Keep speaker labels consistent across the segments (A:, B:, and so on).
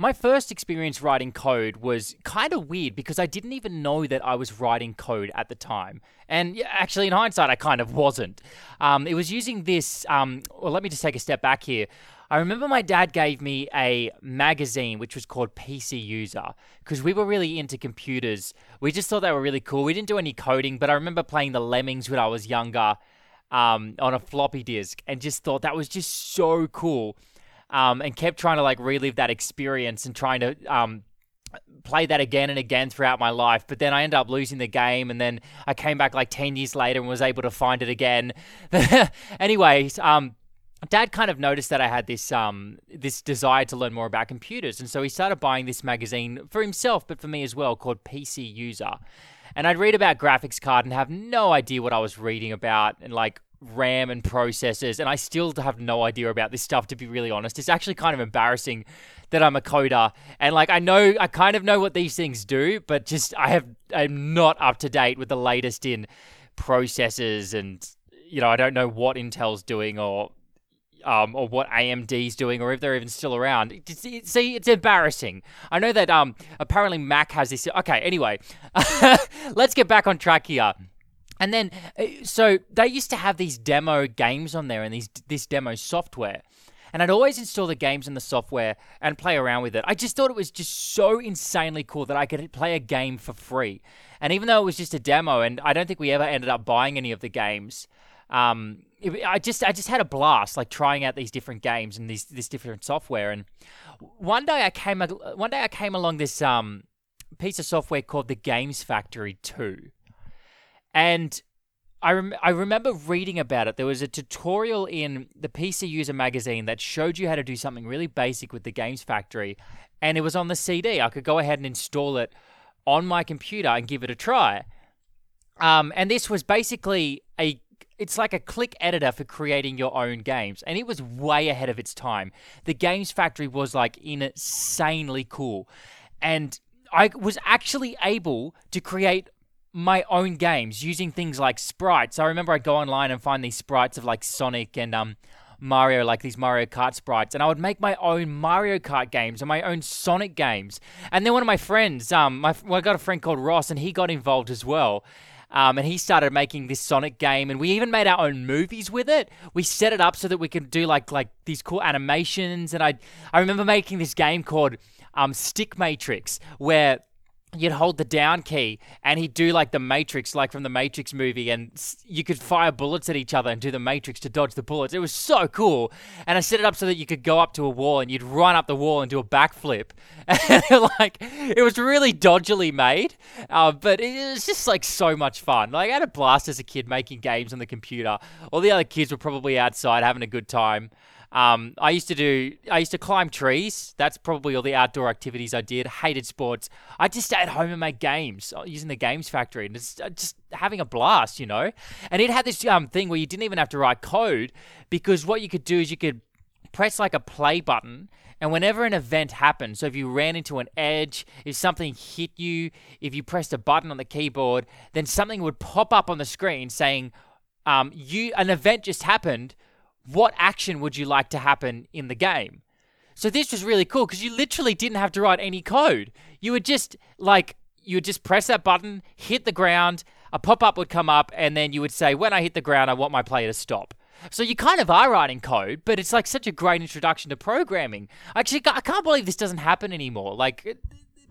A: My first experience writing code was kind of weird because I didn't even know that I was writing code at the time. And actually, in hindsight, I kind of wasn't. Um, it was using this. Um, well, let me just take a step back here. I remember my dad gave me a magazine which was called PC User because we were really into computers. We just thought they were really cool. We didn't do any coding, but I remember playing the Lemmings when I was younger um, on a floppy disk and just thought that was just so cool um, and kept trying to like relive that experience and trying to um, play that again and again throughout my life. But then I ended up losing the game, and then I came back like 10 years later and was able to find it again. Anyways, um, Dad kind of noticed that I had this um this desire to learn more about computers, and so he started buying this magazine for himself, but for me as well, called PC User. And I'd read about graphics card and have no idea what I was reading about, and like RAM and processors, and I still have no idea about this stuff, to be really honest. It's actually kind of embarrassing that I'm a coder, and like I know, I kind of know what these things do, but just I have, I'm not up to date with the latest in processors, and you know, I don't know what Intel's doing or. Um, or what AMD's doing, or if they're even still around. See, it's embarrassing. I know that um, apparently Mac has this. Okay, anyway, let's get back on track here. And then, uh, so they used to have these demo games on there and these this demo software. And I'd always install the games and the software and play around with it. I just thought it was just so insanely cool that I could play a game for free. And even though it was just a demo, and I don't think we ever ended up buying any of the games, um, it, I just I just had a blast like trying out these different games and these this different software. And one day I came one day I came along this um piece of software called the Games Factory Two. And I, rem- I remember reading about it. There was a tutorial in the PC User magazine that showed you how to do something really basic with the Games Factory, and it was on the CD. I could go ahead and install it on my computer and give it a try. Um, and this was basically a it's like a click editor for creating your own games and it was way ahead of its time the games factory was like insanely cool and i was actually able to create my own games using things like sprites. I remember I'd go online and find these sprites of like Sonic and um, Mario, like these Mario Kart sprites, and I would make my own Mario Kart games and my own Sonic games. And then one of my friends, um, my well, I got a friend called Ross, and he got involved as well. Um, and he started making this Sonic game, and we even made our own movies with it. We set it up so that we could do like like these cool animations. And I I remember making this game called um, Stick Matrix, where you'd hold the down key and he'd do like the matrix like from the matrix movie and you could fire bullets at each other and do the matrix to dodge the bullets. It was so cool. And i set it up so that you could go up to a wall and you'd run up the wall and do a backflip. And like it was really dodgily made uh, but it was just like so much fun. Like i had a blast as a kid making games on the computer. All the other kids were probably outside having a good time um, I used to do, I used to climb trees. That's probably all the outdoor activities I did. Hated sports. I just stay at home and make games uh, using the Games Factory and just, uh, just having a blast, you know. And it had this um, thing where you didn't even have to write code because what you could do is you could press like a play button and whenever an event happened, so if you ran into an edge, if something hit you, if you pressed a button on the keyboard, then something would pop up on the screen saying, um, "You an event just happened what action would you like to happen in the game? So this was really cool because you literally didn't have to write any code. You would just like you would just press that button, hit the ground, a pop-up would come up, and then you would say, "When I hit the ground, I want my player to stop." So you kind of are writing code, but it's like such a great introduction to programming. Actually, I can't believe this doesn't happen anymore. Like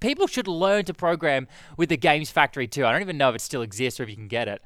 A: people should learn to program with the Games Factory too. I don't even know if it still exists or if you can get it.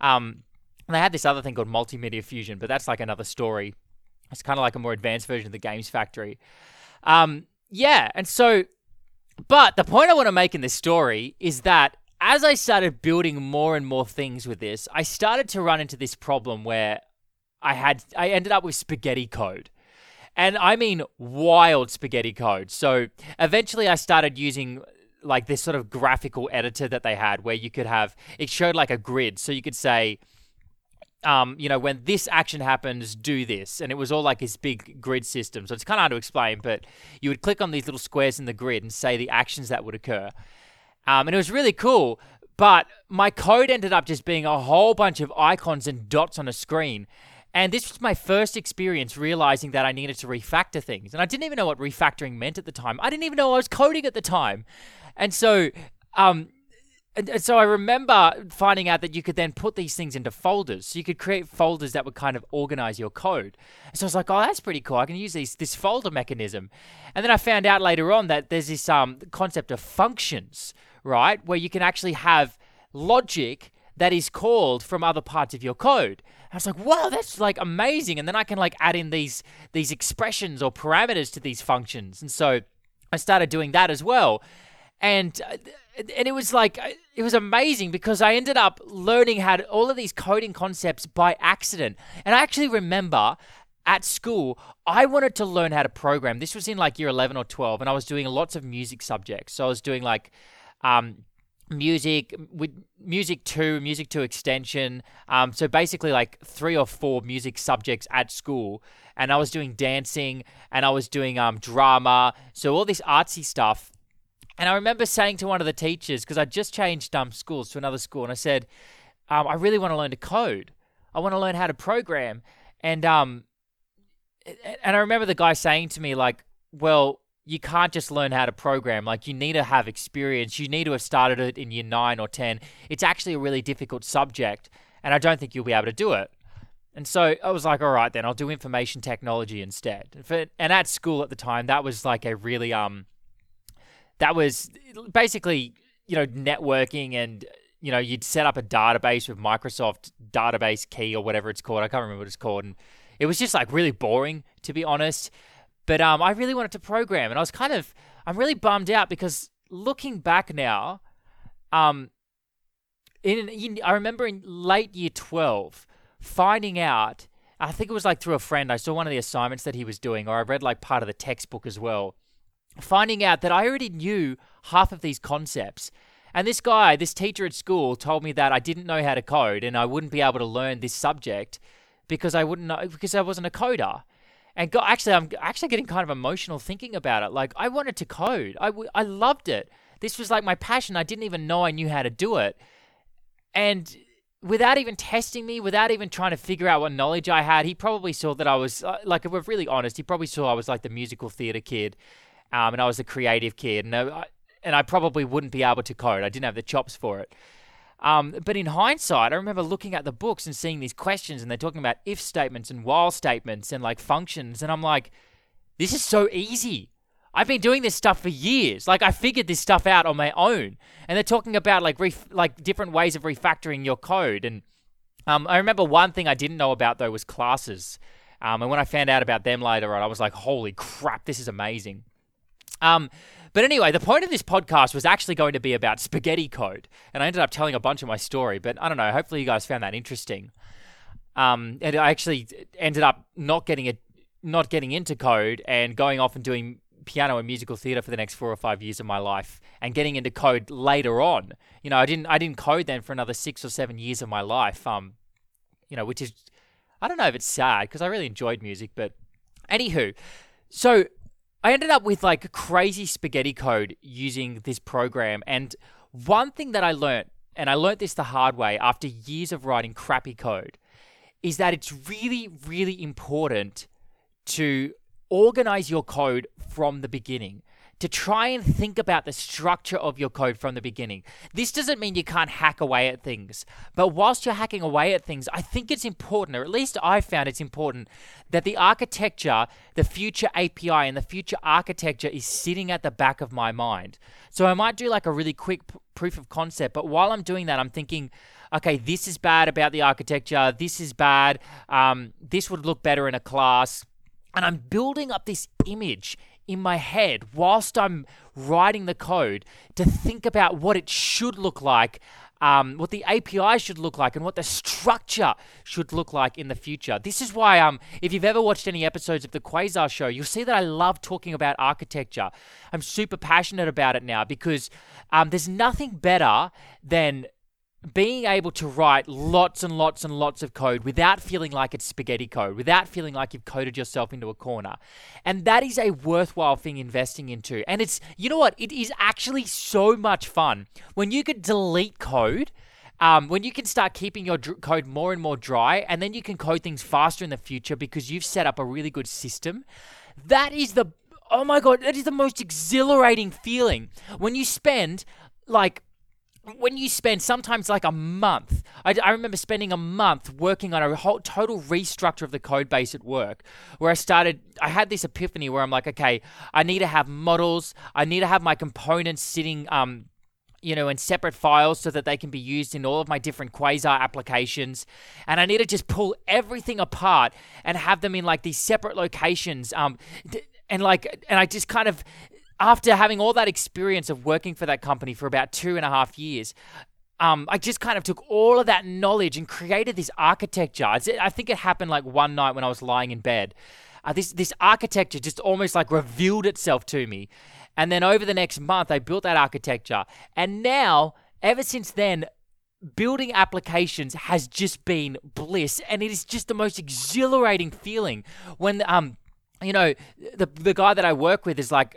A: Um, and they had this other thing called Multimedia Fusion, but that's like another story. It's kind of like a more advanced version of the Games Factory. Um, yeah, and so, but the point I want to make in this story is that as I started building more and more things with this, I started to run into this problem where I had I ended up with spaghetti code. And I mean wild spaghetti code. So eventually I started using like this sort of graphical editor that they had where you could have it showed like a grid. So you could say um, you know, when this action happens, do this. And it was all like this big grid system. So it's kind of hard to explain, but you would click on these little squares in the grid and say the actions that would occur. Um, and it was really cool. But my code ended up just being a whole bunch of icons and dots on a screen. And this was my first experience realizing that I needed to refactor things. And I didn't even know what refactoring meant at the time. I didn't even know I was coding at the time. And so, um, and, so I remember finding out that you could then put these things into folders. So you could create folders that would kind of organize your code. So I was like, oh, that's pretty cool. I can use these this folder mechanism. And then I found out later on that there's this um concept of functions, right? Where you can actually have logic that is called from other parts of your code. I was like, wow, that's like amazing. And then I can like add in these these expressions or parameters to these functions. And so I started doing that as well. And uh, and it was like it was amazing because I ended up learning how to all of these coding concepts by accident. And I actually remember at school, I wanted to learn how to program. This was in like year 11 or 12, and I was doing lots of music subjects. So I was doing like um, music with music 2 music 2 extension um, so basically like three or four music subjects at school and i was doing dancing and i was doing um, drama so all this artsy stuff and I remember saying to one of the teachers, because I just changed um, schools to another school, and I said, um, I really want to learn to code. I want to learn how to program. And um, and I remember the guy saying to me, like, well, you can't just learn how to program. Like, you need to have experience. You need to have started it in year nine or 10. It's actually a really difficult subject, and I don't think you'll be able to do it. And so I was like, all right, then I'll do information technology instead. And at school at the time, that was like a really um that was basically you know networking and you know you'd set up a database with Microsoft database key or whatever it's called. I can't remember what it's called, and it was just like really boring to be honest. But um, I really wanted to program, and I was kind of I'm really bummed out because looking back now, um, in, in I remember in late year twelve finding out. I think it was like through a friend. I saw one of the assignments that he was doing, or I read like part of the textbook as well finding out that I already knew half of these concepts. And this guy, this teacher at school, told me that I didn't know how to code and I wouldn't be able to learn this subject because I wouldn't know because I wasn't a coder. And go, actually, I'm actually getting kind of emotional thinking about it. Like I wanted to code. I, I loved it. This was like my passion. I didn't even know I knew how to do it. And without even testing me, without even trying to figure out what knowledge I had, he probably saw that I was uh, like, if we're really honest, he probably saw I was like the musical theater kid um, and I was a creative kid, and I, and I probably wouldn't be able to code. I didn't have the chops for it. Um, but in hindsight, I remember looking at the books and seeing these questions, and they're talking about if statements and while statements and like functions, and I'm like, this is so easy. I've been doing this stuff for years. Like I figured this stuff out on my own, and they're talking about like ref- like different ways of refactoring your code. And um, I remember one thing I didn't know about though was classes. Um, and when I found out about them later on, I was like, holy crap, this is amazing. Um, but anyway, the point of this podcast was actually going to be about spaghetti code, and I ended up telling a bunch of my story. But I don't know. Hopefully, you guys found that interesting. Um, and I actually ended up not getting it, not getting into code, and going off and doing piano and musical theater for the next four or five years of my life, and getting into code later on. You know, I didn't, I didn't code then for another six or seven years of my life. Um, you know, which is, I don't know if it's sad because I really enjoyed music, but anywho, so I ended up with like crazy spaghetti code using this program. And one thing that I learned, and I learned this the hard way after years of writing crappy code, is that it's really, really important to organize your code from the beginning to try and think about the structure of your code from the beginning. This doesn't mean you can't hack away at things, but whilst you're hacking away at things, I think it's important, or at least I found it's important, that the architecture, the future API, and the future architecture is sitting at the back of my mind. So I might do like a really quick p- proof of concept, but while I'm doing that, I'm thinking, okay, this is bad about the architecture, this is bad, um, this would look better in a class. And I'm building up this image in my head whilst I'm writing the code to think about what it should look like, um, what the API should look like, and what the structure should look like in the future. This is why, um, if you've ever watched any episodes of the Quasar Show, you'll see that I love talking about architecture. I'm super passionate about it now because um, there's nothing better than being able to write lots and lots and lots of code without feeling like it's spaghetti code, without feeling like you've coded yourself into a corner. And that is a worthwhile thing investing into. And it's, you know what? It is actually so much fun when you could delete code um, when you can start keeping your dr- code more and more dry, and then you can code things faster in the future because you've set up a really good system. That is the oh my god, that is the most exhilarating feeling when you spend like when you spend sometimes like a month, I, I, remember spending a month working on a whole total restructure of the code base at work, where I started, I had this epiphany where I'm like, okay, I need to have models, I need to have my components sitting, um, you know, in separate files so that they can be used in all of my different Quasar applications. And I need to just pull everything apart and have them in like these separate locations. Um, and like, and I just kind of after having all that experience of working for that company for about two and a half years, um, I just kind of took all of that knowledge and created this architecture. I think it happened like one night when I was lying in bed. Uh, this this architecture just almost like revealed itself to me, and then over the next month, I built that architecture, and now ever since then, building applications has just been bliss, and it is just the most exhilarating feeling when um you know the the guy that I work with is like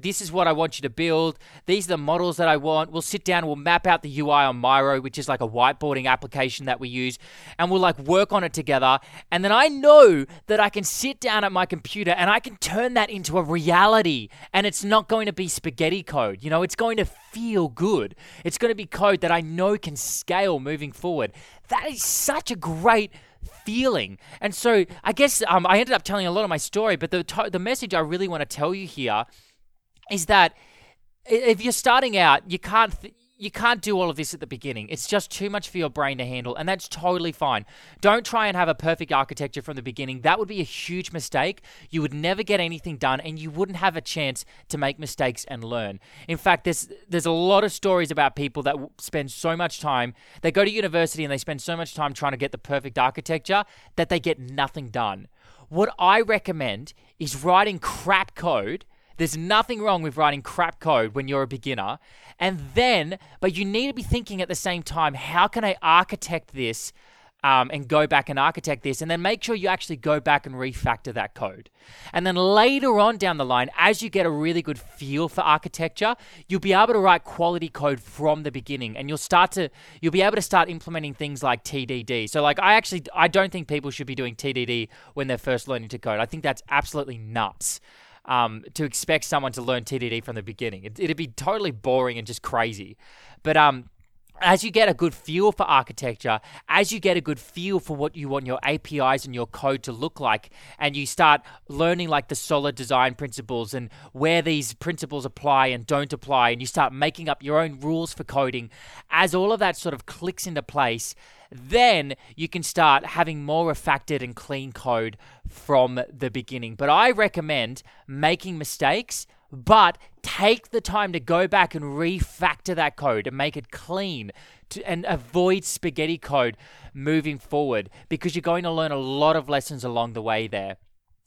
A: this is what I want you to build. These are the models that I want. We'll sit down, we'll map out the UI on Miro, which is like a whiteboarding application that we use, and we'll like work on it together. And then I know that I can sit down at my computer and I can turn that into a reality. And it's not going to be spaghetti code. You know, it's going to feel good. It's going to be code that I know can scale moving forward. That is such a great feeling. And so I guess um, I ended up telling a lot of my story, but the, to- the message I really want to tell you here is that if you're starting out, you can't th- you can't do all of this at the beginning. It's just too much for your brain to handle, and that's totally fine. Don't try and have a perfect architecture from the beginning. That would be a huge mistake. You would never get anything done, and you wouldn't have a chance to make mistakes and learn. In fact, there's there's a lot of stories about people that spend so much time. They go to university and they spend so much time trying to get the perfect architecture that they get nothing done. What I recommend is writing crap code there's nothing wrong with writing crap code when you're a beginner. And then, but you need to be thinking at the same time, how can I architect this um, and go back and architect this, and then make sure you actually go back and refactor that code. And then later on down the line, as you get a really good feel for architecture, you'll be able to write quality code from the beginning, and you'll start to you'll be able to start implementing things like TDD. So, like, I actually I don't think people should be doing TDD when they're first learning to code. I think that's absolutely nuts um, to expect someone to learn TDD from the beginning. It, would be totally boring and just crazy. But um, as you get a good feel for architecture, as you get a good feel for what you want your APIs and your code to look like, and you start learning like the solid design principles and where these principles apply and don't apply, and you start making up your own rules for coding, as all of that sort of clicks into place, then you can start having more refactored and clean code from the beginning. But I recommend making mistakes, but take the time to go back and refactor that code and make it clean to, and avoid spaghetti code moving forward because you're going to learn a lot of lessons along the way there.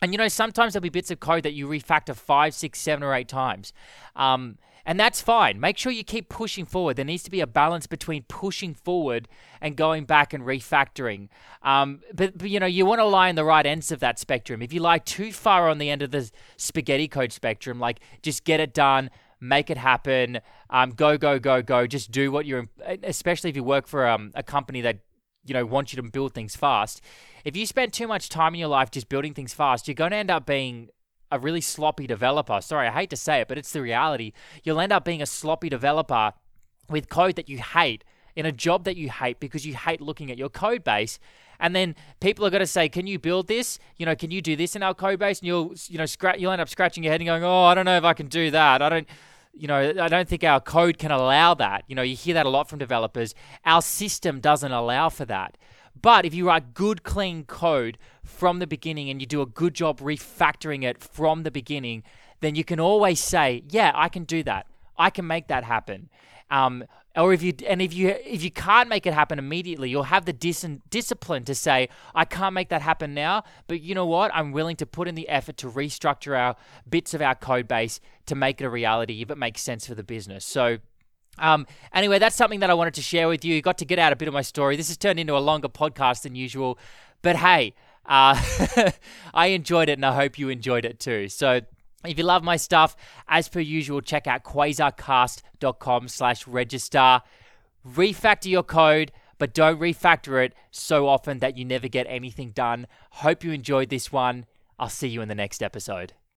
A: And you know, sometimes there'll be bits of code that you refactor five, six, seven, or eight times. Um, and that's fine. Make sure you keep pushing forward. There needs to be a balance between pushing forward and going back and refactoring. Um, but, but, you know, you want to lie in the right ends of that spectrum. If you lie too far on the end of the spaghetti code spectrum, like just get it done, make it happen, um, go, go, go, go. Just do what you're, especially if you work for um, a company that you know wants you to build things fast if you spend too much time in your life just building things fast you're going to end up being a really sloppy developer. Sorry, I hate to say it, but it's the reality. You'll end up being a sloppy developer with code that you hate in a job that you hate because you hate looking at your code base. And then people are going to say, "Can you build this? You know, can you do this in our code base?" And you'll, you know, scratch. You'll end up scratching your head and going, "Oh, I don't know if I can do that. I don't." you know, I don't think our code can allow that. You know, you hear that a lot from developers. Our system doesn't allow for that. But if you write good, clean code from the beginning and you do a good job refactoring it from the beginning, then you can always say, "Yeah, I can do that. I can make that happen." Um, or if you and if you if you can't make it happen immediately, you'll have the dis- discipline to say, "I can't make that happen now, but you know what? I'm willing to put in the effort to restructure our bits of our code base to make it a reality if it makes sense for the business." So um, anyway, that's something that I wanted to share with you. Got to get out a bit of my story. This has turned into a longer podcast than usual, but hey, uh, I enjoyed it, and I hope you enjoyed it too. So. If you love my stuff, as per usual, check out quasarcast.com slash register. refactor your code, but don't refactor it so often that you never get anything done. Hope you enjoyed this one. I'll see you in the next episode.